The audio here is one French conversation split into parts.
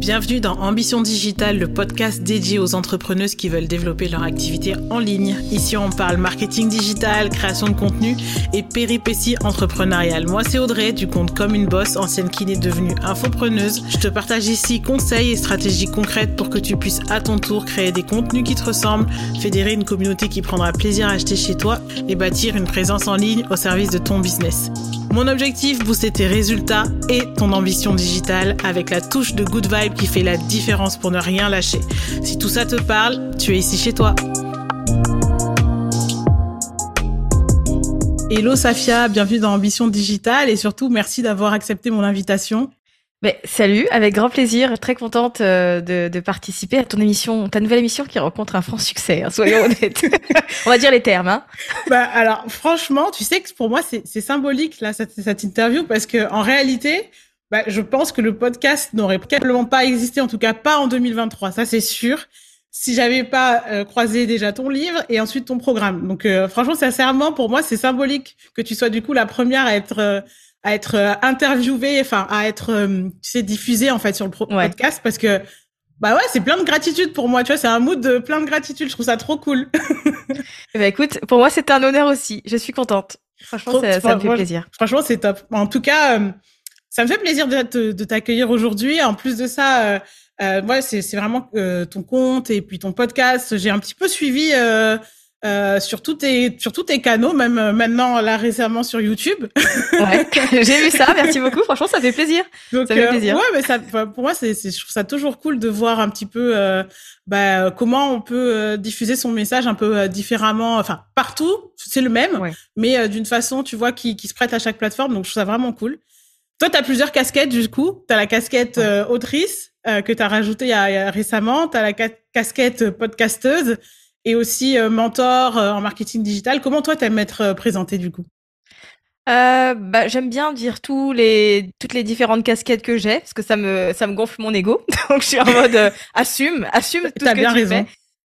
Bienvenue dans Ambition Digitale, le podcast dédié aux entrepreneuses qui veulent développer leur activité en ligne. Ici, on parle marketing digital, création de contenu et péripéties entrepreneuriales. Moi, c'est Audrey du compte Comme une Bosse, ancienne kiné devenue infopreneuse. Je te partage ici conseils et stratégies concrètes pour que tu puisses à ton tour créer des contenus qui te ressemblent, fédérer une communauté qui prendra plaisir à acheter chez toi et bâtir une présence en ligne au service de ton business. Mon objectif, booster tes résultats et ton ambition digitale avec la touche de good vibe qui fait la différence pour ne rien lâcher. Si tout ça te parle, tu es ici chez toi. Hello Safia, bienvenue dans Ambition Digitale et surtout merci d'avoir accepté mon invitation. Mais salut, avec grand plaisir, très contente euh, de, de, participer à ton émission, ta nouvelle émission qui rencontre un franc succès, hein, soyons honnêtes. On va dire les termes. Hein. Bah, alors franchement, tu sais que pour moi c'est symbolique là cette, cette, interview parce que en réalité, bah, je pense que le podcast n'aurait probablement pas existé, en tout cas pas en 2023, ça c'est sûr. Si j'avais pas euh, croisé déjà ton livre et ensuite ton programme. Donc euh, franchement, sincèrement, pour moi, c'est symbolique que tu sois du coup la première à être à être euh, interviewé, enfin à être, euh, tu sais, diffusé en fait sur le podcast parce que bah ouais, c'est plein de gratitude pour moi, tu vois, c'est un mood de plein de gratitude, je trouve ça trop cool. eh ben écoute, pour moi c'est un honneur aussi, je suis contente. Franchement, ça, ça, me fait plaisir. Franchement, c'est top. En tout cas, euh, ça me fait plaisir de, de t'accueillir aujourd'hui. En plus de ça, euh, moi, c'est vraiment ton compte et puis ton podcast. J'ai un petit peu suivi euh, sur tous tes sur tous tes canaux, même euh, maintenant là récemment sur YouTube. ouais, j'ai vu ça. Merci beaucoup. Franchement, ça fait plaisir. Donc, ça fait euh, plaisir. ouais, mais ça, pour moi, c'est je trouve ça toujours cool de voir un petit peu euh, bah, comment on peut diffuser son message un peu différemment. Enfin, partout, c'est le même, mais d'une façon, tu vois, qui, qui se prête à chaque plateforme. Donc, je trouve ça vraiment cool. Toi, tu as plusieurs casquettes du coup. Tu as la casquette autrice que tu as rajoutée il y a, récemment. Tu as la casquette podcasteuse et aussi euh, mentor euh, en marketing digital. Comment toi, t'aimes être euh, présenté du coup? Euh, bah, j'aime bien dire tous les toutes les différentes casquettes que j'ai parce que ça me ça me gonfle mon ego. Donc je suis en mode assume assume tout ce que bien tu raison. fais.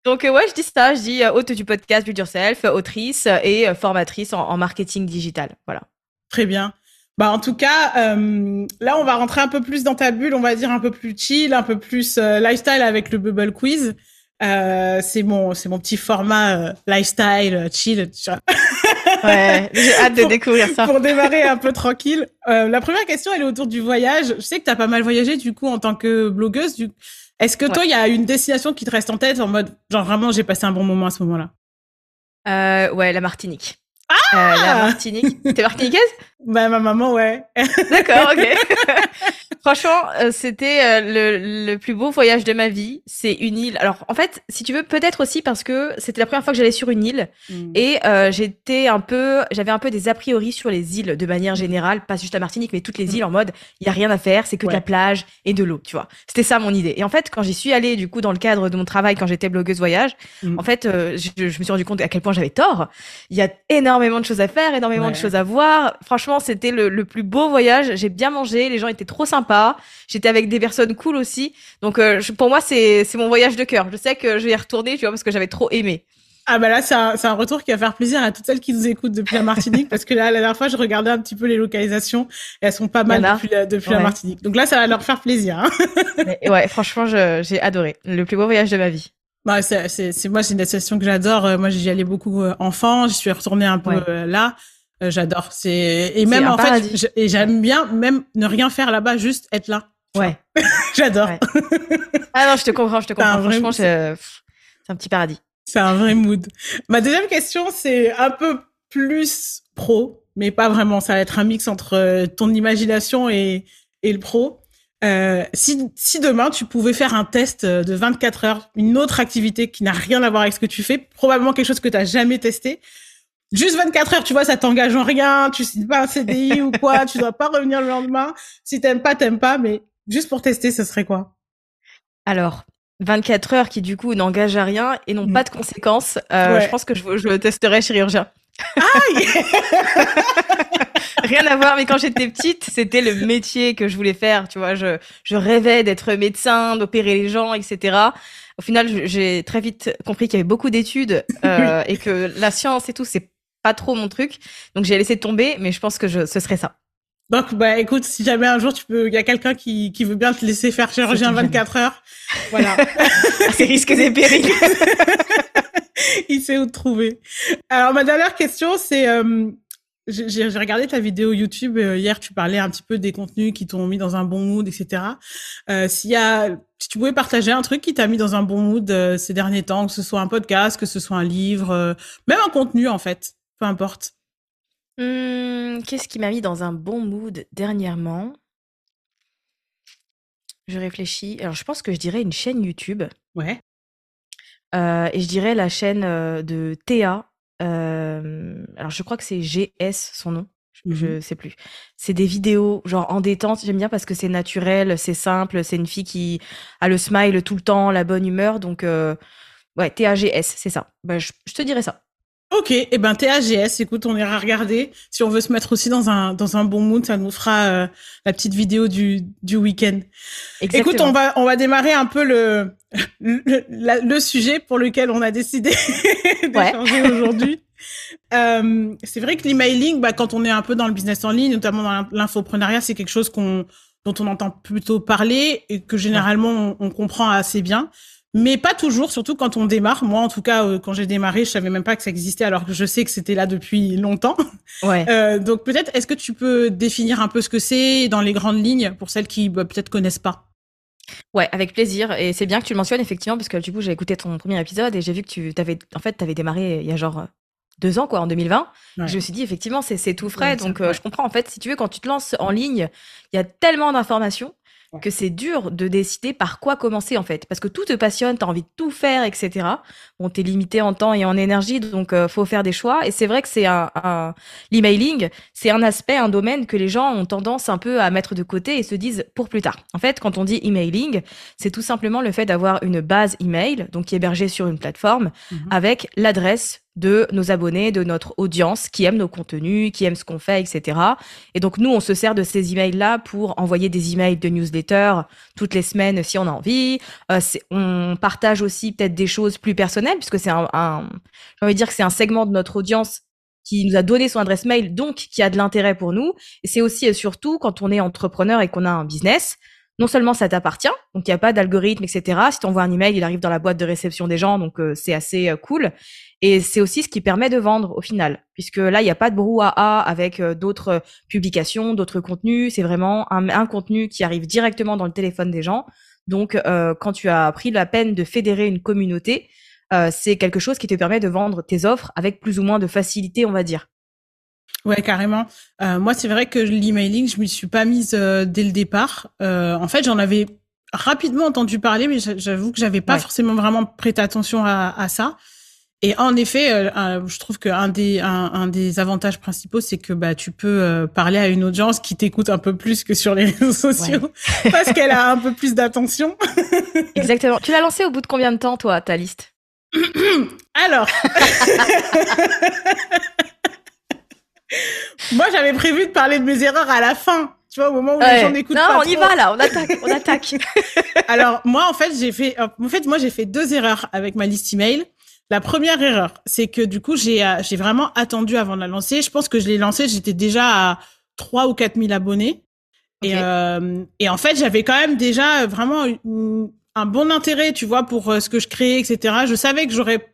Donc ouais je dis ça. Je dis hôte du podcast Build Yourself autrice et formatrice en, marketing digital. Voilà. Très bien. Bah en tout cas là on va rentrer un peu plus dans ta bulle on va dire un peu plus chill un peu plus lifestyle avec le bubble quiz euh, c'est mon c'est mon petit format euh, lifestyle euh, chill. Tu vois. ouais, j'ai hâte de découvrir ça. Pour démarrer un peu tranquille. Euh, la première question, elle est autour du voyage. Je sais que tu as pas mal voyagé du coup en tant que blogueuse. Du... Est-ce que toi, il y a une destination qui te reste en tête en mode genre vraiment j'ai passé un bon moment à ce moment-là? Euh, Ouais, la Martinique. Ah la Martinique. T'es martiniquaise? Bah ma maman, ouais. D'accord, ok. Franchement, euh, c'était euh, le, le, plus beau voyage de ma vie. C'est une île. Alors, en fait, si tu veux, peut-être aussi parce que c'était la première fois que j'allais sur une île hmm. et euh, j'étais un peu, j'avais un peu des a priori sur les îles de manière générale, pas juste la Martinique, mais toutes les hmm. îles en mode, il y a rien à faire, c'est que de la plage et de l'eau, tu vois. C'était ça mon idée. Et en fait, quand j'y suis allée, du coup, dans le cadre de mon travail, quand j'étais blogueuse voyage, hmm. en fait, je, je, me suis rendu compte à quel point j'avais tort. Il y a énormément de choses à faire, énormément de choses à voir. Franchement, c'était le, le plus beau voyage. J'ai bien mangé, les gens étaient trop sympas. J'étais avec des personnes cool aussi. Donc euh, pour moi, c'est mon voyage de cœur. Je sais que je vais y retourner, tu vois, parce que j'avais trop aimé. Ah bah là, c'est un, un, retour qui va faire plaisir à toutes celles qui nous écoutent depuis la Martinique, parce que là, la dernière fois, je regardais un petit peu les localisations et elles sont pas mal depuis, la, depuis la Martinique. Donc là, ça va leur faire plaisir. Hein. ouais, franchement, j'ai adoré. Le plus beau voyage de ma vie. Bah, c'est moi, c'est une destination que j'adore. Euh, moi, j'y allais beaucoup euh, enfant. Je suis retournée un peu là. Euh, j'adore. C'est et même en fait, et j'aime bien même ne rien faire là-bas, juste être là. Ouais. J'adore. ah non, je te comprends, je te comprends. Franchement, c'est un petit paradis. C'est un vrai mood. Ma deuxième question, c'est un peu plus pro, mais pas vraiment. Ça va être un mix entre euh, ton imagination et, et le pro. Euh, si, si demain tu pouvais faire un test de 24 heures, une autre activité qui n'a rien à voir avec ce que tu fais, probablement quelque chose que tu n'as jamais testé, Juste 24 heures, tu vois, ça t'engage en rien, tu signes pas un CDI ou quoi, tu dois pas revenir le lendemain. Si t'aimes pas, t'aimes pas, mais juste pour tester, ce serait quoi? Alors, 24 heures qui du coup n'engagent à rien et n'ont mm. pas de conséquences, euh, je pense que je, je testerai chirurgien. Aïe Rien à voir, mais quand j'étais petite, c'était le métier que je voulais faire. Tu vois, je, je rêvais d'être médecin, d'opérer les gens, etc. Au final, j'ai très vite compris qu'il y avait beaucoup d'études euh, et que la science et tout, c'est pas trop mon truc. Donc j'ai laissé tomber, mais je pense que je, ce serait ça. Donc, bah, écoute, si jamais un jour tu peux, il y a quelqu'un qui, qui veut bien te laisser faire chirurgien 24 heures, voilà. C'est risques et périls. il sait où te trouver. Alors, ma dernière question, c'est, euh, j'ai regardé ta vidéo YouTube euh, hier, tu parlais un petit peu des contenus qui t'ont mis dans un bon mood, etc. Euh, s'il y a, si tu pouvais partager un truc qui t'a mis dans un bon mood ces derniers temps, que ce soit un podcast, que ce soit un livre, même un contenu en fait, peu importe. Mmh, qu'est-ce qui m'a mis dans un bon mood dernièrement? Je réfléchis. Alors, je pense que je dirais une chaîne YouTube. Ouais. Euh, et je dirais la chaîne euh, de Théa. Euh, alors, je crois que c'est GS son nom. Je, je Mhm. sais plus. C'est des vidéos genre en détente. J'aime bien parce que c'est naturel, c'est simple. C'est une fille qui a le smile tout le temps, la bonne humeur. Donc, ouais, TAGS, c'est ça. Bah, je, je te dirais ça. Ok, et ben TAGS, écoute, on ira regarder. Si on veut se mettre aussi dans un dans un bon mood, ça nous fera euh, la petite vidéo du du week-end. Exactement. Écoute, on va on va démarrer un peu le le, la- le sujet pour lequel on a décidé d'échanger aujourd'hui. Euh, c'est vrai que l'emailing, bah, quand on est un peu dans le business en ligne, notamment dans l'infoprenariat, c'est quelque chose qu'on dont on entend plutôt parler et que généralement on, on comprend assez bien. Mais pas toujours, surtout quand on démarre. Moi, en tout cas, euh, quand j'ai démarré, je savais même pas que ça existait, alors que je sais que c'était là depuis longtemps. Ouais. Euh, donc peut-être, est-ce que tu peux définir un peu ce que c'est dans les grandes lignes pour celles qui bah, peut-être connaissent pas? Ouais, avec plaisir. Et c'est bien que tu le mentionnes, effectivement, parce que du coup, j'ai écouté ton premier épisode et j'ai vu que tu t'avais, en fait, t'avais démarré il y a genre euh, deux ans, quoi, en 2020. Ouais. Je me suis dit, effectivement, c'est, tout frais. Ouais, donc, euh, je comprends. En fait, si tu veux, quand tu te lances en ligne, il y a tellement d'informations. Que c'est dur de décider par quoi commencer, en fait. Parce que tout te passionne, t'as envie de tout faire, etc. Bon, t'es limité en temps et en énergie, donc euh, faut faire des choix. Et c'est vrai que c'est un, un... l'emailing, c'est un aspect, un domaine que les gens ont tendance un peu à mettre de côté et se disent pour plus tard. En fait, quand on dit emailing, c'est tout simplement le fait d'avoir une base email, donc qui est hébergée sur une plateforme, Mhm. avec l'adresse de nos abonnés, de notre audience, qui aiment nos contenus, qui aiment ce qu'on fait, etc. Et donc nous, on se sert de ces emails-là pour envoyer des emails de newsletter toutes les semaines si on a envie. Euh, on partage aussi peut-être des choses plus personnelles, puisque c'est un, un j'ai envie de dire que c'est un segment de notre audience qui nous a donné son adresse mail, donc qui a de l'intérêt pour nous. Et c'est aussi et surtout quand on est entrepreneur et qu'on a un business, non seulement ça t'appartient, donc il n'y a pas d'algorithme, etc. Si tu envoies un email, il arrive dans la boîte de réception des gens, donc euh, c'est assez euh, cool. Et c'est aussi ce qui permet de vendre au final, puisque là, il n'y a pas de brouhaha avec euh, d'autres publications, d'autres contenus. C'est vraiment un, un contenu qui arrive directement dans le téléphone des gens. Donc, euh, quand tu as pris la peine de fédérer une communauté, euh, c'est quelque chose qui te permet de vendre tes offres avec plus ou moins de facilité, on va dire. Ouais, carrément. Euh, moi, c'est vrai que l'emailing, je m'y suis pas mise dès le départ. En fait, j'en avais rapidement entendu parler, mais j'a- j'avoue que j'avais pas Ouais. forcément vraiment prêté attention à, à ça. Et en effet, euh, je trouve qu'un des un, un des avantages principaux, c'est que bah tu peux euh, parler à une audience qui t'écoute un peu plus que sur les réseaux sociaux, parce qu'elle a un peu plus d'attention. Exactement. tu l'as lancé au bout de combien de temps, toi, ta liste? Alors, moi, j'avais prévu de parler de mes erreurs à la fin. Tu vois, au moment où les gens n'écoutent Non, pas on y va là, on attaque, on attaque. Alors moi en fait j'ai fait en fait moi j'ai fait deux erreurs avec ma liste email. La première erreur, c'est que du coup j'ai euh, j'ai vraiment attendu avant de la lancer. Je pense que je l'ai lancée, j'étais déjà à 3 ou 4 000 abonnés. Et, euh, et en fait j'avais quand même déjà vraiment une- un bon intérêt, tu vois, pour euh, ce que je créais, etc. Je savais que j'aurais,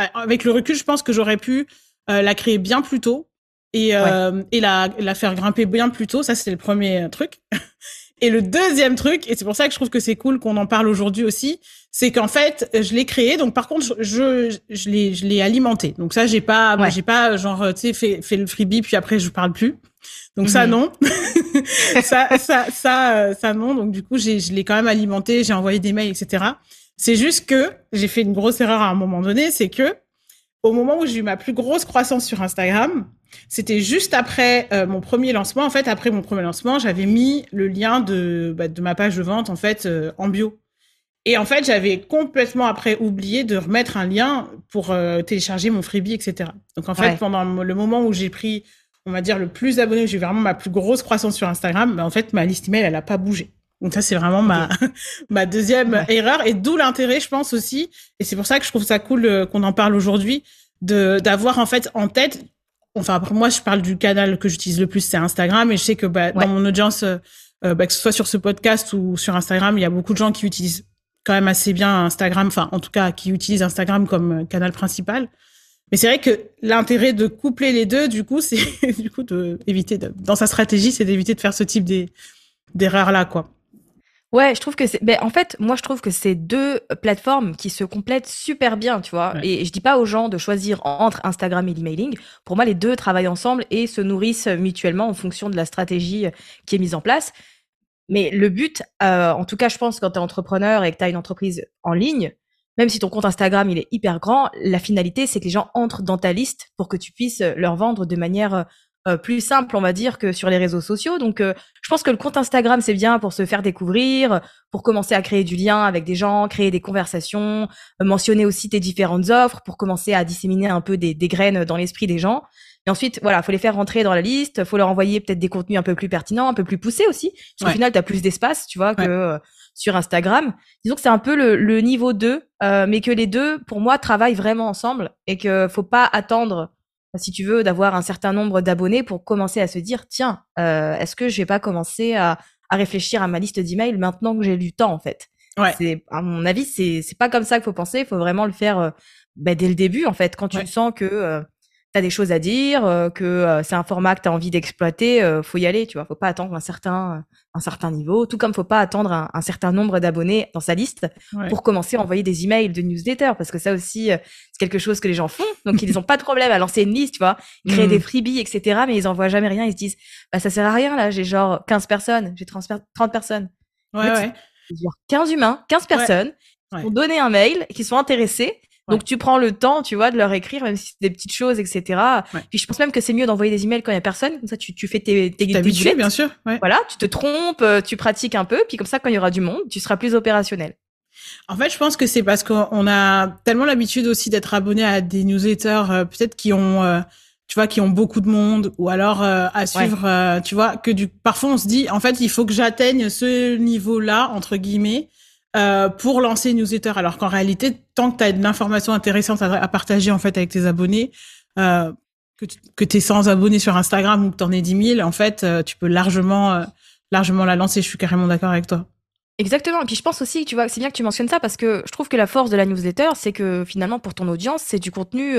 euh, avec le recul, je pense que j'aurais pu euh, la créer bien plus tôt et, euh, et la, la faire grimper bien plus tôt. Ça c'était le premier euh, truc. Et le deuxième truc, et c'est pour ça que je trouve que c'est cool qu'on en parle aujourd'hui aussi, c'est qu'en fait, je l'ai créé. Donc, par contre, je, je, l'ai, je l'ai alimenté. Donc, ça, j'ai pas, Ouais. j'ai pas, genre, tu sais, fait, fait le freebie, puis après, je parle plus. Donc, ça, Mhm. non. ça, ça, ça, euh, ça, non. Donc, du coup, j'ai, je l'ai quand même alimenté, j'ai envoyé des mails, etc. C'est juste que j'ai fait une grosse erreur à un moment donné, c'est que, au moment où j'ai eu ma plus grosse croissance sur Instagram, c'était juste après euh, mon premier lancement. En fait, après mon premier lancement, j'avais mis le lien de, bah, de ma page de vente en fait euh, en bio. Et en fait, j'avais complètement après oublié de remettre un lien pour euh, télécharger mon freebie, etc. Donc en fait, Ouais. pendant le moment où j'ai pris, on va dire, le plus d'abonnés, où j'ai vraiment ma plus grosse croissance sur Instagram, bah, en fait, ma liste email, elle a pas bougé. Donc ça, c'est vraiment ma, ma deuxième Ouais. erreur. Et d'où l'intérêt, je pense aussi. Et c'est pour ça que je trouve ça cool qu'on en parle aujourd'hui, de d'avoir en fait en tête enfin après moi je parle du canal que j'utilise le plus c'est Instagram et je sais que bah, dans mon audience euh, bah, que ce soit sur ce podcast ou sur Instagram il y a beaucoup de gens qui utilisent quand même assez bien Instagram enfin en tout cas qui utilisent Instagram comme euh, canal principal. Mais c'est vrai que l'intérêt de coupler les deux du coup c'est du coup de éviter dans sa stratégie c'est d'éviter de faire ce type d'erreurs là quoi Ouais, je trouve que c'est. Ben, en fait, moi, je trouve que c'est deux plateformes qui se complètent super bien, tu vois. Et je dis pas aux gens de choisir entre Instagram et l'emailing. Pour moi, les deux travaillent ensemble et se nourrissent mutuellement en fonction de la stratégie qui est mise en place. Mais le but, euh, en tout cas, je pense, quand tu es entrepreneur et que tu as une entreprise en ligne, même si ton compte Instagram il est hyper grand, la finalité, c'est que les gens entrent dans ta liste pour que tu puisses leur vendre de manière euh, plus simple, on va dire, que sur les réseaux sociaux. Donc, euh, je pense que le compte Instagram, c'est bien pour se faire découvrir, pour commencer à créer du lien avec des gens, créer des conversations, euh, mentionner aussi tes différentes offres, pour commencer à disséminer un peu des, des graines dans l'esprit des gens. Et ensuite, voilà, faut les faire rentrer dans la liste, faut leur envoyer peut-être des contenus un peu plus pertinents, un peu plus poussés aussi. Parce qu'au final, tu as plus d'espace, tu vois, que sur Instagram. Disons que c'est un peu le, le niveau 2, mais que les deux, pour moi, travaillent vraiment ensemble et que faut pas attendre si tu veux, d'avoir un certain nombre d'abonnés pour commencer à se dire, tiens, euh, est-ce que je vais pas commencer à, à réfléchir à ma liste d'emails maintenant que j'ai du temps, en fait? Ouais. C'est, à mon avis, c'est, c'est pas comme ça qu'il faut penser. Il faut vraiment le faire euh, bah, dès le début, en fait, quand tu sens que euh, tu as des choses à dire, euh, que euh, c'est un format que tu as envie d'exploiter, euh, faut y aller, tu vois. Faut pas attendre un certain, un certain niveau, tout comme faut pas attendre un, un certain nombre d'abonnés dans sa liste pour commencer à envoyer des emails de newsletter, parce que ça aussi, c'est quelque chose que les gens font. Donc, ils n'ont pas de problème à lancer une liste, tu vois. Ils créent des freebies, etc., mais ils envoient jamais rien. Ils se disent, bah, ça sert à rien, là. J'ai genre 15 personnes, j'ai 30, personnes. Ouais, ouais. 15 humains, 15 personnes, qui ont donné un mail, qui sont intéressés, donc tu prends le temps, tu vois, de leur écrire, même si c'est des petites choses, etc. Puis je pense même que c'est mieux d'envoyer des emails quand il y a personne. Comme ça, tu, tu fais tes tes, tes bien sûr. Voilà, tu te trompes, euh, tu pratiques un peu, puis comme ça, quand il y aura du monde, tu seras plus opérationnel. En fait, je pense que c'est parce qu'on a tellement l'habitude aussi d'être abonné à des newsletters, euh, peut-être qui ont, euh, tu vois, qui ont beaucoup de monde, ou alors à suivre, tu vois, que du parfois on se dit, en fait, il faut que j'atteigne ce niveau-là entre guillemets euh, pour lancer une newsletter. Alors qu'en réalité, tant que tu as de l'information intéressante à, partager en fait avec tes abonnés, euh, que tu es sans abonnés sur Instagram ou que tu en aies 10 000, en fait, euh, tu peux largement, largement la lancer. Je suis carrément d'accord avec toi. Exactement. Et puis je pense aussi, tu vois, c'est bien que tu mentionnes ça parce que je trouve que la force de la newsletter, c'est que finalement pour ton audience, c'est du contenu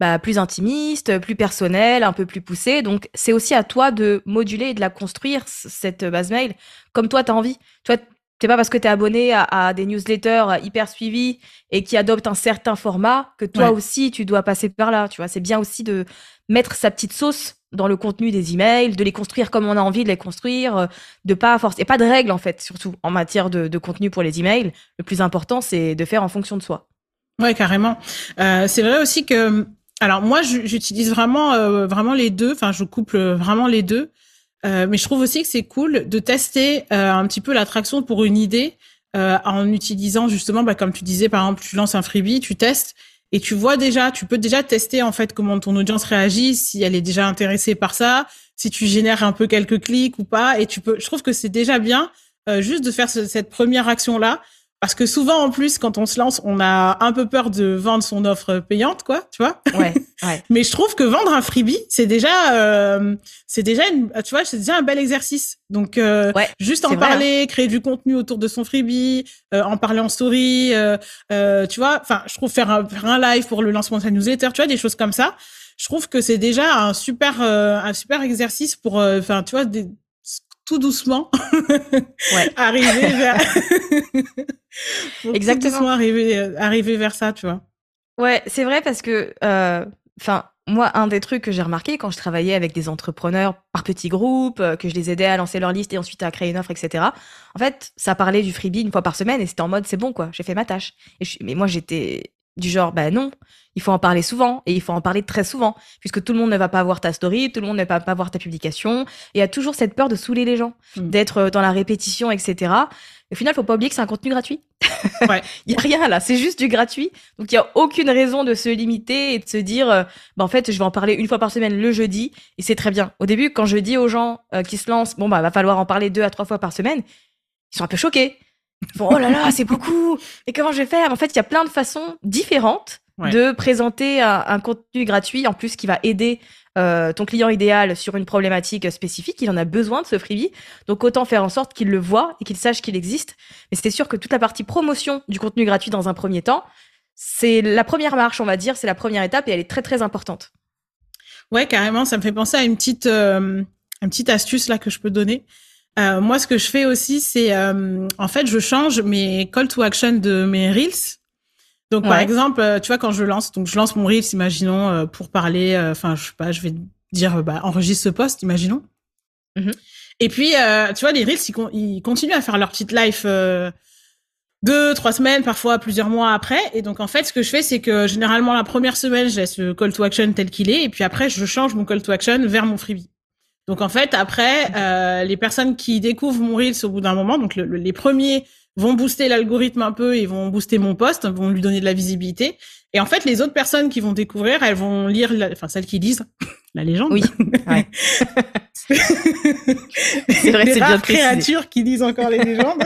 bah, plus intimiste, plus personnel, un peu plus poussé. Donc c'est aussi à toi de moduler et de la construire cette base mail comme toi tu as envie. Toi, c'est pas parce que tu es abonné à, des newsletters hyper suivis et qui adoptent un certain format que toi aussi tu dois passer par là. Tu vois, c'est bien aussi de mettre sa petite sauce dans le contenu des emails, de les construire comme on a envie de les construire, de pas forcer. Et pas de règles en fait, surtout en matière de, contenu pour les emails. Le plus important, c'est de faire en fonction de soi. Ouais, carrément. Euh, c'est vrai aussi que, alors moi, j'utilise vraiment, euh, vraiment les deux. Enfin, je couple vraiment les deux. Euh, mais je trouve aussi que c'est cool de tester euh, un petit peu l'attraction pour une idée euh, en utilisant justement, bah, comme tu disais, par exemple, tu lances un freebie, tu testes et tu vois déjà, tu peux déjà tester en fait comment ton audience réagit, si elle est déjà intéressée par ça, si tu génères un peu quelques clics ou pas. Et tu peux, je trouve que c'est déjà bien juste de faire cette première action là parce que souvent, en plus, quand on se lance, on a un peu peur de vendre son offre payante, quoi, tu vois. Ouais. ouais. Mais je trouve que vendre un freebie, c'est déjà, euh, c'est déjà, une, tu vois, c'est déjà un bel exercice. Donc, euh, juste en hein. parler, créer du contenu autour de son freebie, euh, en parler en story, euh, euh, tu vois. Enfin, je trouve faire un, faire un live pour le lancement de sa newsletter, tu vois, des choses comme ça. Je trouve que c'est déjà un super, un super exercice pour, enfin, tu vois, des, tout doucement ouais. arriver vers exactement. arriver euh, arriver vers ça tu vois. Ouais c'est vrai parce que euh, enfin moi un des trucs que j'ai remarqué quand je travaillais avec des entrepreneurs par petits groupes euh, que je les aidais à lancer leur liste et ensuite à créer une offre etc en fait ça parlait du freebie une fois par semaine et c'était en mode c'est bon quoi j'ai fait ma tâche. Et mais moi j'étais du genre bah non il faut en parler souvent et il faut en parler très souvent puisque tout le monde ne va pas voir ta story, tout le monde ne va pas voir ta publication et il y a toujours cette peur de saouler les gens, mm. d'être euh, dans la répétition, etc. au final, faut pas oublier que c'est un contenu gratuit. Ouais. il y a rien là, c'est juste du gratuit. Donc il y a aucune raison de se limiter et de se dire, euh, bah en fait, je vais en parler une fois par semaine le jeudi et c'est très bien. Au début, quand je dis aux gens euh, qui se lancent, bon bah va falloir en parler deux à trois fois par semaine, ils sont un peu choqués. Oh là là, c'est beaucoup. Et comment je vais faire? En fait, il y a plein de façons différentes de présenter un, contenu gratuit en plus qui va aider euh, ton client idéal sur une problématique spécifique, il en a besoin de ce freebie. Donc autant faire en sorte qu'il le voit et qu'il sache qu'il existe. Mais c'est sûr que toute la partie promotion du contenu gratuit dans un premier temps, c'est la première marche, on va dire, c'est la première étape et elle est très très importante. Ouais, carrément, ça me fait penser à une petite, euh, une petite astuce là que je peux donner. Euh, moi, ce que je fais aussi, c'est en fait, je change mes call to action de mes reels donc par exemple, euh, tu vois quand je lance, donc je lance mon reels, imaginons euh, pour parler, euh, enfin je sais pas, je vais dire bah enregistre ce post, imaginons. Mm-hmm. Et puis tu vois les reels, ils, continuent à faire leur petite life deux, trois semaines, parfois plusieurs mois après. Et donc en fait, ce que je fais, c'est que généralement la première semaine, laisse le call to action tel qu'il est, et puis après je change mon call to action vers mon freebie. Donc en fait, après, les personnes qui découvrent mon reels au bout d'un moment, donc les premiers vont booster l'algorithme un peu et vont booster mon poste, vont lui donner de la visibilité. Et en fait, les autres personnes qui vont découvrir, elles vont lire, enfin celles qui lisent la légende. Oui. Ouais. c'est vrai, c'est bien créatures qui lisent encore les légendes.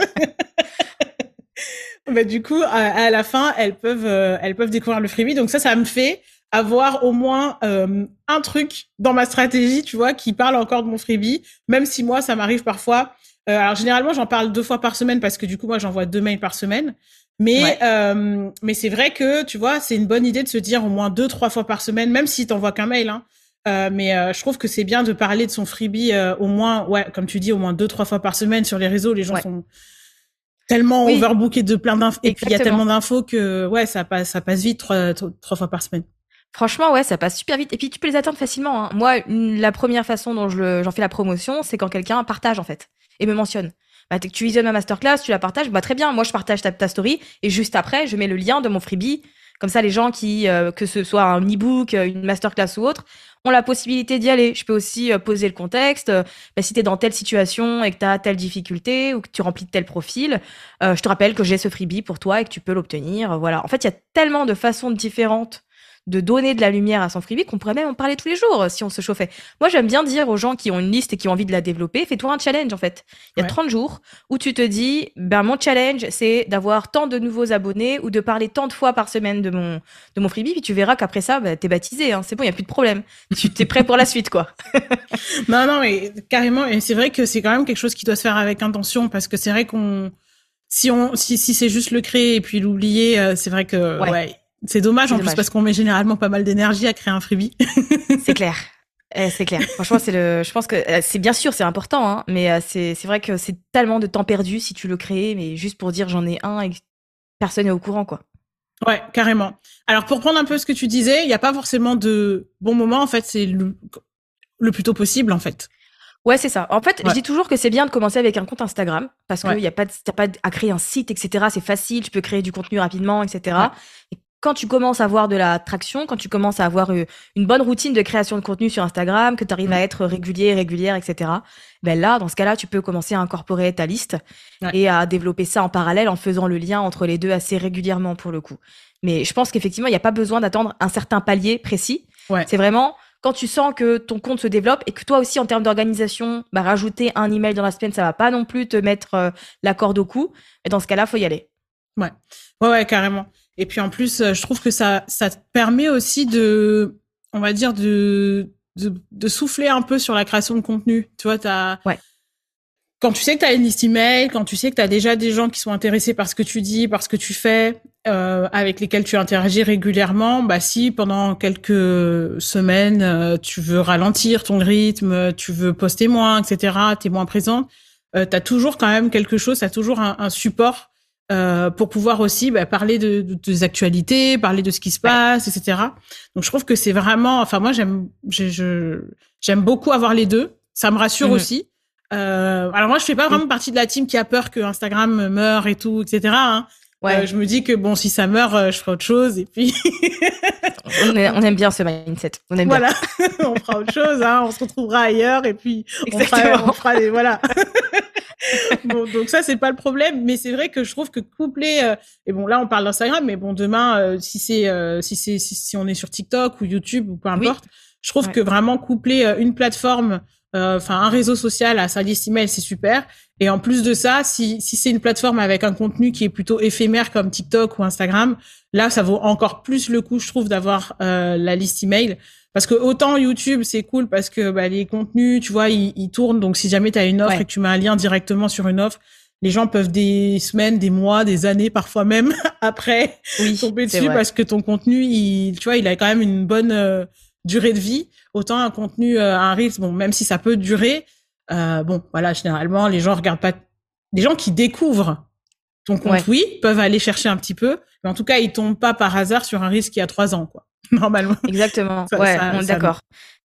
bah, du coup, à, la fin, elles peuvent, euh, elles peuvent découvrir le freebie. Donc ça, ça me fait avoir au moins euh, un truc dans ma stratégie, tu vois, qui parle encore de mon freebie, même si moi, ça m'arrive parfois euh, alors généralement, j'en parle deux fois par semaine parce que du coup, moi, j'envoie deux mails par semaine. Mais euh, mais c'est vrai que tu vois, c'est une bonne idée de se dire au moins deux trois fois par semaine, même si t'envoies qu'un mail. Hein. Euh, mais euh, je trouve que c'est bien de parler de son freebie au moins, ouais, comme tu dis, au moins deux trois fois par semaine sur les réseaux. Les gens sont tellement overbookés de plein d'infos et puis il y a tellement d'infos que ouais, ça passe ça passe vite trois, trois fois par semaine. Franchement, ouais, ça passe super vite. Et puis, tu peux les atteindre facilement. Hein. Moi, la première façon dont j'en fais la promotion, c'est quand quelqu'un partage, en fait et me mentionne. Bah, tu visionnes ma masterclass, tu la partages, bah très bien. Moi, je partage ta, ta story et juste après, je mets le lien de mon freebie. Comme ça, les gens qui, euh, que ce soit un e-book, euh, une masterclass ou autre, ont la possibilité d'y aller. Je peux aussi euh, poser le contexte. bah, si tu es dans telle situation et que tu as telle difficulté ou que tu remplis tel profil, je te rappelle que j'ai ce freebie pour toi et que tu peux l'obtenir. Voilà. En fait, il y a tellement de façons différentes de donner de la lumière à son freebie qu'on pourrait même en parler tous les jours euh, si on se chauffait. Moi, j'aime bien dire aux gens qui ont une liste et qui ont envie de la développer, fais-toi un challenge en fait. Il y a 30 jours où tu te dis, ben mon challenge, c'est d'avoir tant de nouveaux abonnés ou de parler tant de fois par semaine de mon, de mon freebie, puis tu verras qu'après ça, ben, t'es baptisé, hein. c'est bon, il n'y a plus de problème. Tu t'es prêt pour la suite, quoi. non, non, mais carrément, et c'est vrai que c'est quand même quelque chose qui doit se faire avec intention, parce que c'est vrai qu'on si on si, si c'est juste le créer et puis l'oublier, euh, c'est vrai que ouais c'est dommage en plus parce qu'on met généralement pas mal d'énergie à créer un freebie. c'est clair. Eh, c'est clair. Franchement, c'est le. Je pense que euh, c'est bien sûr, c'est important, hein, mais euh, c'est vrai que c'est tellement de temps perdu si tu le crées, mais juste pour dire j'en ai un et personne n'est au courant, quoi. Ouais, carrément. Alors pour prendre un peu ce que tu disais, il n'y a pas forcément de bon moment. En fait, c'est le, le plus tôt possible, en fait. Ouais, c'est ça. En fait, je dis toujours que c'est bien de commencer avec un compte Instagram parce qu'il n'y a pas, pas à créer un site, etc. C'est facile, tu peux créer du contenu rapidement, etc. Et quand tu commences à avoir de la traction, quand tu commences à avoir euh, une bonne routine de création de contenu sur Instagram, que tu arrives à mm. être régulier, régulière, etc., ben là, dans ce cas-là, tu peux commencer à incorporer ta liste et à développer ça en parallèle en faisant le lien entre les deux assez régulièrement pour le coup. Mais je pense qu'effectivement, il n'y a pas besoin d'attendre un certain palier précis. C'est vraiment quand tu sens que ton compte se développe et que toi aussi, en termes d'organisation, bah, rajouter un email dans la semaine, ça va pas non plus te mettre euh, la corde au cou. Et dans ce cas-là, faut y aller. Ouais, ouais, ouais, carrément. Et puis en plus, euh, je trouve que ça, ça te permet aussi de, on va dire, de, de, de souffler un peu sur la création de contenu. Tu vois, ouais. quand tu sais que tu as une liste email, quand tu sais que tu as déjà des gens qui sont intéressés par ce que tu dis, par ce que tu fais, euh, avec lesquels tu interagis régulièrement, bah si pendant quelques semaines euh, tu veux ralentir ton rythme, tu veux poster moins, etc., tu es moins présent, euh, tu as toujours quand même quelque chose, tu as toujours un, un support euh, pour pouvoir aussi bah, parler de, de, des actualités, parler de ce qui se passe, etc. Donc je trouve que c'est vraiment, enfin moi j'aime, j'aime beaucoup avoir les deux. Ça me rassure mhm. aussi. Euh, alors moi je fais pas vraiment partie de la team qui a peur que Instagram meure et tout, etc. Hein. Ouais. Euh, je me dis que bon, si ça meurt, euh, je ferai autre chose et puis. on, aime bien ce mindset. On aime voilà, on fera autre chose. Hein. On se retrouvera ailleurs et puis on fera, on fera des voilà. bon, donc ça c'est pas le problème, mais c'est vrai que je trouve que coupler euh, et bon là on parle d'Instagram, mais bon demain euh, si c'est euh, si c'est si, on est sur TikTok ou YouTube ou peu importe, je trouve que vraiment coupler une plateforme enfin un réseau social à sa liste email, c'est super. Et en plus de ça, si, si c'est une plateforme avec un contenu qui est plutôt éphémère comme TikTok ou Instagram, là, ça vaut encore plus le coup, je trouve, d'avoir la liste email. Parce que autant YouTube, c'est cool parce que bah, les contenus, tu vois, ils, ils tournent. Donc, si jamais tu as une offre et que tu mets un lien directement sur une offre, les gens peuvent des semaines, des mois, des années, parfois même après tomber dessus parce que ton contenu, il, tu vois, il a quand même une bonne euh, durée de vie. Autant un contenu, euh, un Reels, bon, même si ça peut durer, euh, bon, voilà, généralement, les gens regardent pas. Les gens qui découvrent ton compte, oui, peuvent aller chercher un petit peu, mais en tout cas, ils tombent pas par hasard sur un Reels qui a trois ans, quoi. Normalement. Exactement. ouais, d'accord.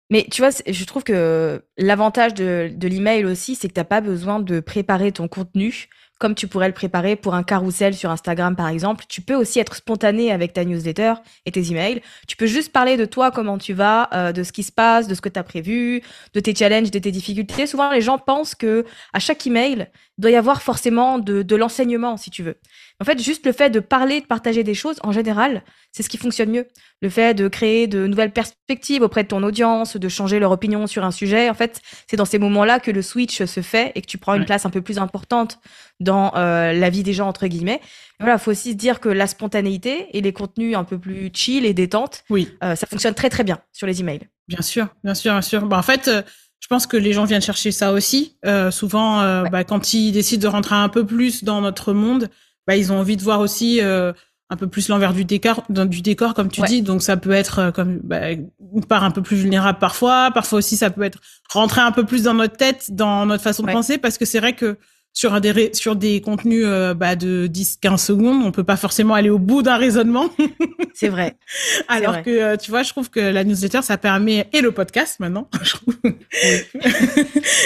Mais tu vois, je trouve que l'avantage de, de l'email aussi, c'est que tu n'as pas besoin de préparer ton contenu comme tu pourrais le préparer pour un carrousel sur Instagram, par exemple. Tu peux aussi être spontané avec ta newsletter et tes emails. Tu peux juste parler de toi, comment tu vas, euh, de ce qui se passe, de ce que tu as prévu, de tes challenges, de tes difficultés. Souvent, les gens pensent que à chaque email, il doit y avoir forcément de, de l'enseignement, si tu veux. En fait, juste le fait de parler, de partager des choses, en général, c'est ce qui fonctionne mieux. Le fait de créer de nouvelles perspectives auprès de ton audience, de changer leur opinion sur un sujet, en fait, c'est dans ces moments-là que le switch se fait et que tu prends une place un peu plus importante dans euh, la vie des gens, entre guillemets. Voilà, faut aussi se dire que la spontanéité et les contenus un peu plus chill et détente, oui. Euh, ça fonctionne très très bien sur les emails. Bien sûr, bien sûr, bien sûr. Bah, en fait, euh, je pense que les gens viennent chercher ça aussi. souvent, bah, quand ils décident de rentrer un peu plus dans notre monde, bah, ils ont envie de voir aussi euh, un peu plus l'envers du décor, du décor comme tu dis. Donc ça peut être euh, comme bah, une part un peu plus vulnérable parfois. Parfois aussi ça peut être rentrer un peu plus dans notre tête, dans notre façon de penser, parce que c'est vrai que sur des sur des contenus euh, bah, de 10-15 secondes, on peut pas forcément aller au bout d'un raisonnement. C'est vrai. Alors que euh, tu vois, je trouve que la newsletter ça permet et le podcast maintenant. Je trouve.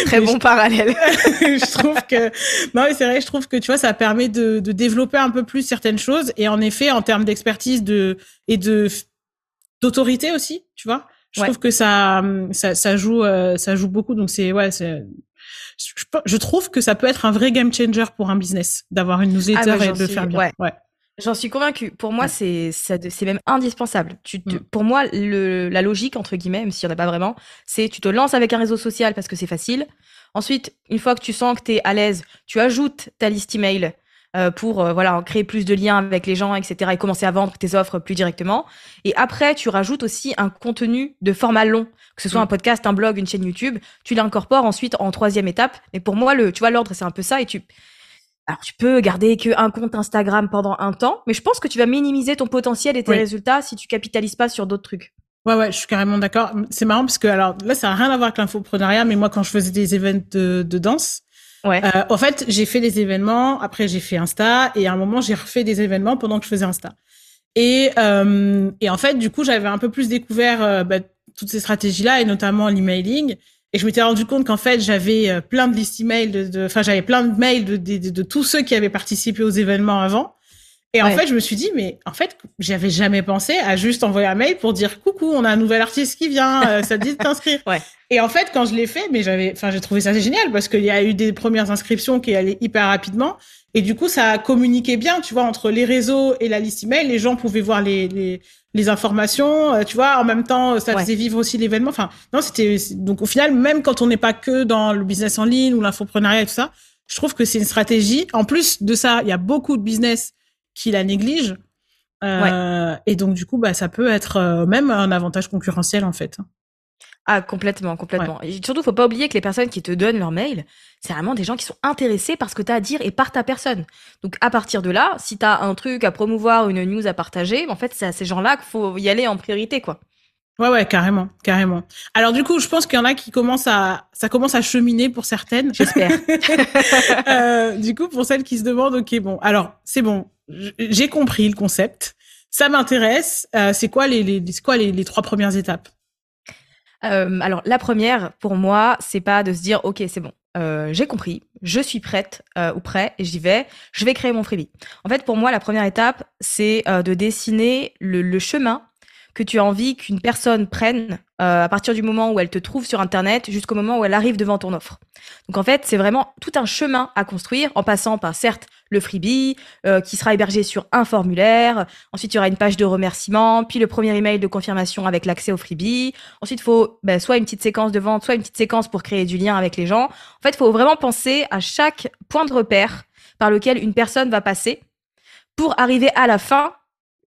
Très bon parallèle. je trouve que non, mais c'est vrai, je trouve que tu vois, ça permet de, de développer un peu plus certaines choses et en effet, en termes d'expertise de et de d'autorité aussi, tu vois. Je trouve que ça, ça, ça joue, euh, ça joue beaucoup. Donc c'est ouais, c'est je, trouve que ça peut être un vrai game changer pour un business d'avoir une newsletter ah bah, et de le faire bien. Ouais. J'en suis convaincue. Pour moi, c'est c'est même indispensable. Tu mm. Pour moi, le, la logique, entre guillemets, même s'il n'y en a pas vraiment, c'est tu te lances avec un réseau social parce que c'est facile. Ensuite, une fois que tu sens que tu es à l'aise, tu ajoutes ta liste email euh, pour euh, voilà créer plus de liens avec les gens, etc. et commencer à vendre tes offres plus directement. Et après, tu rajoutes aussi un contenu de format long, que ce soit mm. un podcast, un blog, une chaîne YouTube. Tu l'incorpores ensuite en troisième étape. Et pour moi, le, tu vois, l'ordre, c'est un peu ça. Et tu, alors tu peux garder qu'un compte Instagram pendant un temps, mais je pense que tu vas minimiser ton potentiel et tes résultats si tu capitalises pas sur d'autres trucs. Ouais, ouais, je suis carrément d'accord. C'est marrant parce que alors là, ça n'a rien à voir avec l'infoprenariat, mais moi, quand je faisais des événements de, de danse, Ouais. Euh, en fait, j'ai fait des événements, après j'ai fait Insta, et à un moment, j'ai refait des événements pendant que je faisais Insta. Et, euh, et en fait, du coup, j'avais un peu plus découvert euh, bah, toutes ces stratégies-là, et notamment l'emailing. Et je m'étais rendu compte qu'en fait, j'avais euh, plein de listes email, de, enfin, j'avais plein de mails de, de, de, tous ceux qui avaient participé aux événements avant. Et en fait, je me suis dit, mais en fait, j'avais jamais pensé à juste envoyer un mail pour dire coucou, on a un nouvel artiste qui vient, euh, ça te dit de t'inscrire. ouais. Et en fait, quand je l'ai fait, mais j'avais, enfin, j'ai trouvé ça génial parce qu'il y a eu des premières inscriptions qui allaient hyper rapidement. Et du coup, ça a communiqué bien, tu vois, entre les réseaux et la liste email. Les gens pouvaient voir les, les, les informations, euh, tu vois, en même temps, ça faisait vivre aussi l'événement. Enfin, non, c'était, donc au final, même quand on n'est pas que dans le business en ligne ou l'infoprenariat et tout ça, je trouve que c'est une stratégie. En plus de ça, il y a beaucoup de business qui la néglige. Euh, Et donc, du coup, bah, ça peut être euh, même un avantage concurrentiel, en fait. Ah, complètement, complètement. Et surtout, faut pas oublier que les personnes qui te donnent leur mail, c'est vraiment des gens qui sont intéressés par ce que tu as à dire et par ta personne. Donc, à partir de là, si tu as un truc à promouvoir, une news à partager, en fait, c'est à ces gens-là qu'il faut y aller en priorité, quoi. Ouais, ouais, carrément, carrément. Alors du coup, je pense qu'il y en a qui commencent à, ça commence à cheminer pour certaines. J'espère. euh, du coup, pour celles qui se demandent, ok, bon, alors c'est bon, j'ai compris le concept, ça m'intéresse. Euh, c'est quoi les, les, quoi les, les trois premières étapes? Euh, Alors la première, pour moi, c'est pas de se dire, ok, c'est bon, euh, j'ai compris, je suis prête euh, ou prêt, et j'y vais, je vais créer mon freebie. En fait, pour moi, la première étape, c'est euh, de dessiner le, le, chemin que tu as envie qu'une personne prenne euh, à partir du moment où elle te trouve sur Internet jusqu'au moment où elle arrive devant ton offre. Donc en fait, c'est vraiment tout un chemin à construire en passant par certes le freebie euh, qui sera hébergé sur un formulaire. Ensuite, il y aura une page de remerciement, puis le premier email de confirmation avec l'accès au freebie. Ensuite, il faut ben, soit une petite séquence de vente, soit une petite séquence pour créer du lien avec les gens. En fait, il faut vraiment penser à chaque point de repère par lequel une personne va passer pour arriver à la fin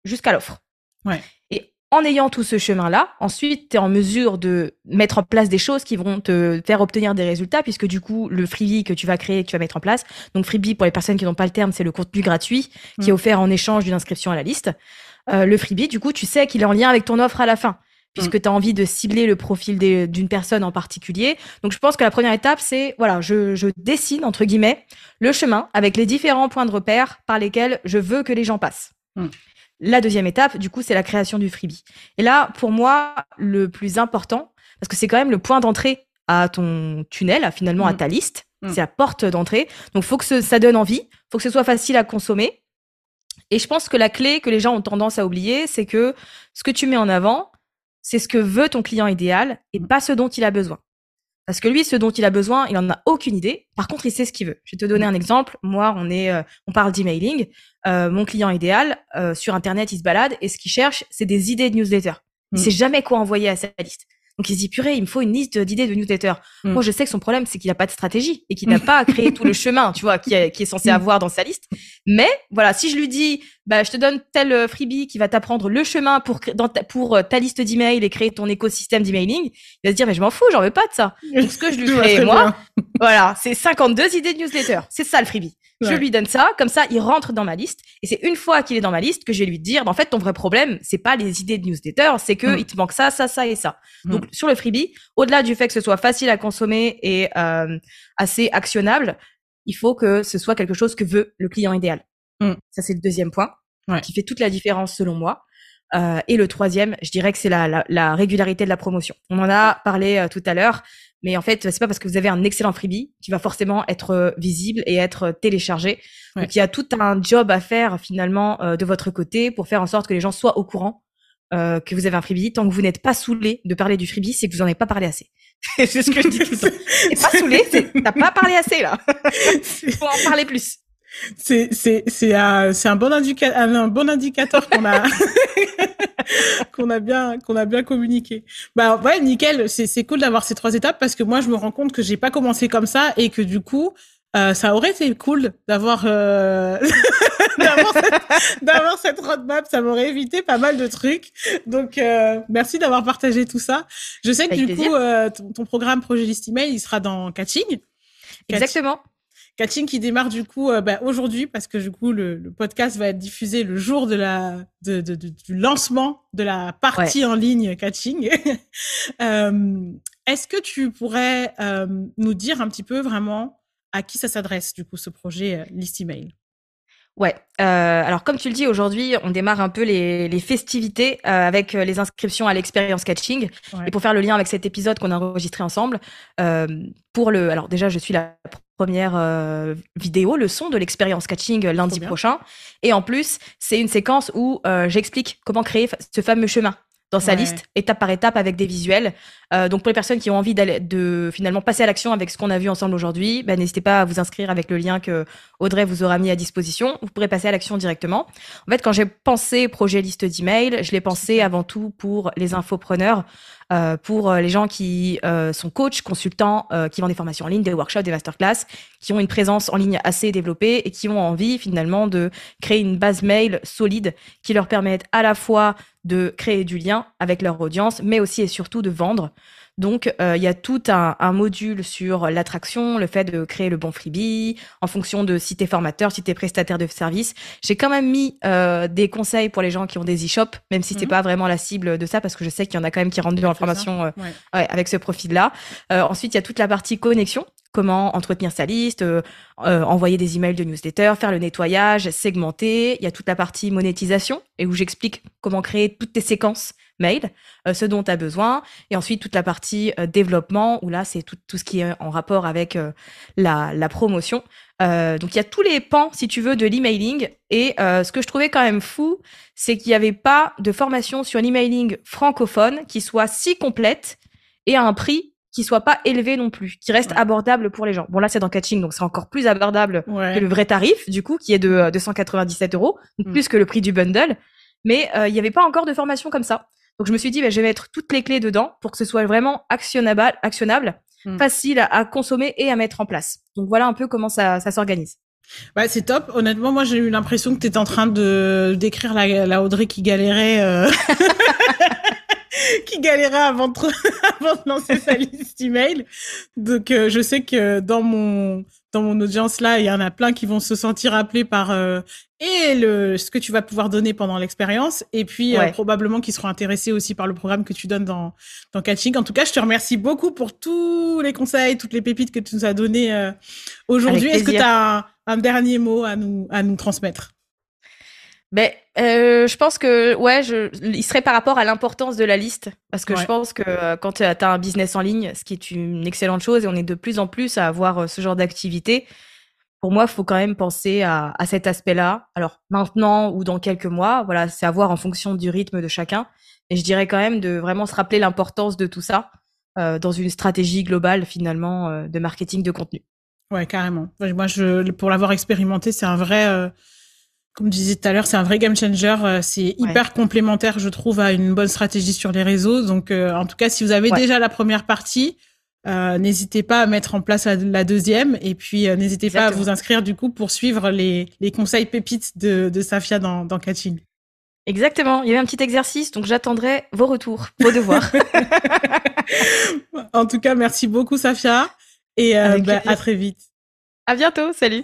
jusqu'à l'offre. Ouais en ayant tout ce chemin-là, ensuite, tu es en mesure de mettre en place des choses qui vont te faire obtenir des résultats, puisque du coup, le freebie que tu vas créer, que tu vas mettre en place, donc freebie, pour les personnes qui n'ont pas le terme, c'est le contenu gratuit qui est mm. offert en échange d'une inscription à la liste. Euh, le freebie, du coup, tu sais qu'il est en lien avec ton offre à la fin, puisque mm. tu as envie de cibler le profil d'une personne en particulier. Donc, je pense que la première étape, c'est, voilà, je, je dessine, entre guillemets, le chemin avec les différents points de repère par lesquels je veux que les gens passent. Mm. La deuxième étape, du coup, c'est la création du freebie. Et là, pour moi, le plus important, parce que c'est quand même le point d'entrée à ton tunnel, finalement à mm. ta liste, mm. c'est la porte d'entrée. Donc, il faut que ça donne envie, faut que ce soit facile à consommer. Et je pense que la clé que les gens ont tendance à oublier, c'est que ce que tu mets en avant, c'est ce que veut ton client idéal et mm. pas ce dont il a besoin. Parce que lui, ce dont il a besoin, il en a aucune idée. Par contre, il sait ce qu'il veut. Je vais te donner un exemple. Moi, on est, euh, on parle d'emailing. Euh, mon client idéal euh, sur Internet, il se balade et ce qu'il cherche, c'est des idées de newsletter. Il mm. sait jamais quoi envoyer à sa liste. Donc il se dit purée, il me faut une liste d'idées de newsletter. Mm. Moi, je sais que son problème, c'est qu'il n'a pas de stratégie et qu'il n'a pas créé tout le chemin, tu vois, qui, est censé mm. avoir dans sa liste. Mais voilà, si je lui dis, bah, je te donne tel euh, freebie qui va t'apprendre le chemin pour dans ta, pour euh, ta liste d'emails et créer ton écosystème d'emailing, il va se dire mais je m'en fous, j'en veux pas de ça. Donc ce que je lui ferai moi, voilà, c'est 52 idées de newsletter. C'est ça le freebie. Je lui donne ça, comme ça, il rentre dans ma liste. Et c'est une fois qu'il est dans ma liste que je vais lui dire, en fait, ton vrai problème, c'est pas les idées de newsletter, c'est que mm. il te manque ça, ça, ça et ça. Mm. Donc, sur le freebie, au-delà du fait que ce soit facile à consommer et euh, assez actionnable, il faut que ce soit quelque chose que veut le client idéal. Mm. Ça, c'est le deuxième point qui fait toute la différence selon moi. Euh, et le troisième, je dirais que c'est la, la, la, régularité de la promotion. On en a parlé euh, tout à l'heure, mais en fait, c'est pas parce que vous avez un excellent freebie qui va forcément être euh, visible et être euh, téléchargé. Donc il y a tout un job à faire finalement euh, de votre côté pour faire en sorte que les gens soient au courant euh, que vous avez un freebie. Tant que vous n'êtes pas saoulé de parler du freebie, c'est que vous en avez pas parlé assez. c'est ce que je dis tout le pas saoulé, t'as pas parlé assez là. Faut en parler plus. C'est c'est c'est un c'est un bon indicateur un bon indicateur qu'on a qu'on a bien qu'on a bien communiqué. Bah ouais, nickel, c'est c'est cool d'avoir ces trois étapes parce que moi je me rends compte que j'ai pas commencé comme ça et que du coup euh, ça aurait été cool d'avoir euh... d'avoir cette, roadmap, ça m'aurait évité pas mal de trucs. Donc euh, merci d'avoir partagé tout ça. Je sais que du coup euh, ton, programme projet list email, il sera dans Catching. Exactement. Catching qui démarre du coup euh, bah, aujourd'hui parce que du coup le, le, podcast va être diffusé le jour de la de, de, du lancement de la partie en ligne Catching. euh, Est-ce que tu pourrais euh, nous dire un petit peu vraiment à qui ça s'adresse du coup ce projet euh, List Email? Ouais. Euh, alors comme tu le dis, aujourd'hui, on démarre un peu les, les festivités euh, avec les inscriptions à l'expérience catching. Et pour faire le lien avec cet épisode qu'on a enregistré ensemble, euh, pour le, alors déjà, je suis la première euh, vidéo, le son de l'expérience catching lundi prochain. Et en plus, c'est une séquence où euh, j'explique comment créer ce fameux chemin dans sa liste, étape par étape, avec des visuels. Euh, donc pour les personnes qui ont envie de finalement passer à l'action avec ce qu'on a vu ensemble aujourd'hui, bah, n'hésitez pas à vous inscrire avec le lien que Audrey vous aura mis à disposition. Vous pourrez passer à l'action directement. En fait, quand j'ai pensé projet liste d'email, je l'ai pensé avant tout pour les infopreneurs, euh, pour euh, les gens qui euh, sont coachs, consultants, qui vendent des formations en ligne, des workshops, des masterclass, qui ont une présence en ligne assez développée et qui ont envie finalement de créer une base mail solide qui leur permette à la fois de créer du lien avec leur audience, mais aussi et surtout de vendre. Donc, euh, il y a tout un, un module sur l'attraction, le fait de créer le bon freebie, en fonction de si t'es formateur, si t'es prestataire de service. J'ai quand même mis euh, des conseils pour les gens qui ont des e-shops, même si c'est mmh. pas vraiment la cible de ça, parce que je sais qu'il y en a quand même qui rentrent dans la formation euh, ouais. Ouais, avec ce profil-là. Euh, ensuite, il y a toute la partie connexion comment entretenir sa liste, euh, euh, envoyer des emails de newsletter, faire le nettoyage, segmenter. Il y a toute la partie monétisation et où j'explique comment créer toutes tes séquences mail, euh, ce dont tu as besoin. Et ensuite, toute la partie euh, développement où là, c'est tout, tout ce qui est en rapport avec euh, la, la promotion. donc, il y a tous les pans, si tu veux, de l'emailing. Et ce que je trouvais quand même fou, c'est qu'il n'y avait pas de formation sur l'emailing francophone qui soit si complète et à un prix qui soit pas élevé non plus, qui reste abordable pour les gens. Bon là c'est dans catching donc c'est encore plus abordable que le vrai tarif du coup qui est de 297 euros, mm. plus que le prix du bundle. Mais euh, il n'y avait pas encore de formation comme ça. Donc je me suis dit bah, je vais mettre toutes les clés dedans pour que ce soit vraiment actionnable, actionnable, mm. facile à, consommer et à mettre en place. Donc voilà un peu comment ça, ça s'organise. Ouais, c'est top. Honnêtement, moi, j'ai eu l'impression que tu étais en train de décrire la, la Audrey qui galérait. Euh... qui galérait avant de, avant de lancer sa liste email. Donc, euh, je sais que dans mon dans mon audience là, il y en a plein qui vont se sentir appelés par euh, et le ce que tu vas pouvoir donner pendant l'expérience, et puis euh, probablement qui seront intéressés aussi par le programme que tu donnes dans dans Catching. En tout cas, je te remercie beaucoup pour tous les conseils, toutes les pépites que tu nous as données aujourd'hui. Est-ce que tu as un, dernier mot à nous à nous transmettre? Ben, euh, je pense que ouais, je, il serait par rapport à l'importance de la liste, parce que je pense que euh, quand tu as un business en ligne, ce qui est une excellente chose, et on est de plus en plus à avoir euh, ce genre d'activité. Pour moi, il faut quand même penser à, à cet aspect-là. Alors maintenant ou dans quelques mois, voilà, c'est à voir en fonction du rythme de chacun. Et je dirais quand même de vraiment se rappeler l'importance de tout ça euh, dans une stratégie globale finalement euh, de marketing de contenu. Ouais, carrément. Moi, je, pour l'avoir expérimenté, c'est un vrai comme je disais tout à l'heure, c'est un vrai game changer. Euh, c'est hyper complémentaire, je trouve, à une bonne stratégie sur les réseaux. Donc, euh, en tout cas, si vous avez déjà la première partie, euh, n'hésitez pas à mettre en place la, deuxième. Et puis, n'hésitez pas à vous inscrire, du coup, pour suivre les, les conseils pépites de, de Safia dans, dans Catching. Exactement. Il y avait un petit exercice, donc j'attendrai vos retours, vos devoirs. en tout cas, merci beaucoup, Safia. Et bah, à très vite. À bientôt. Salut.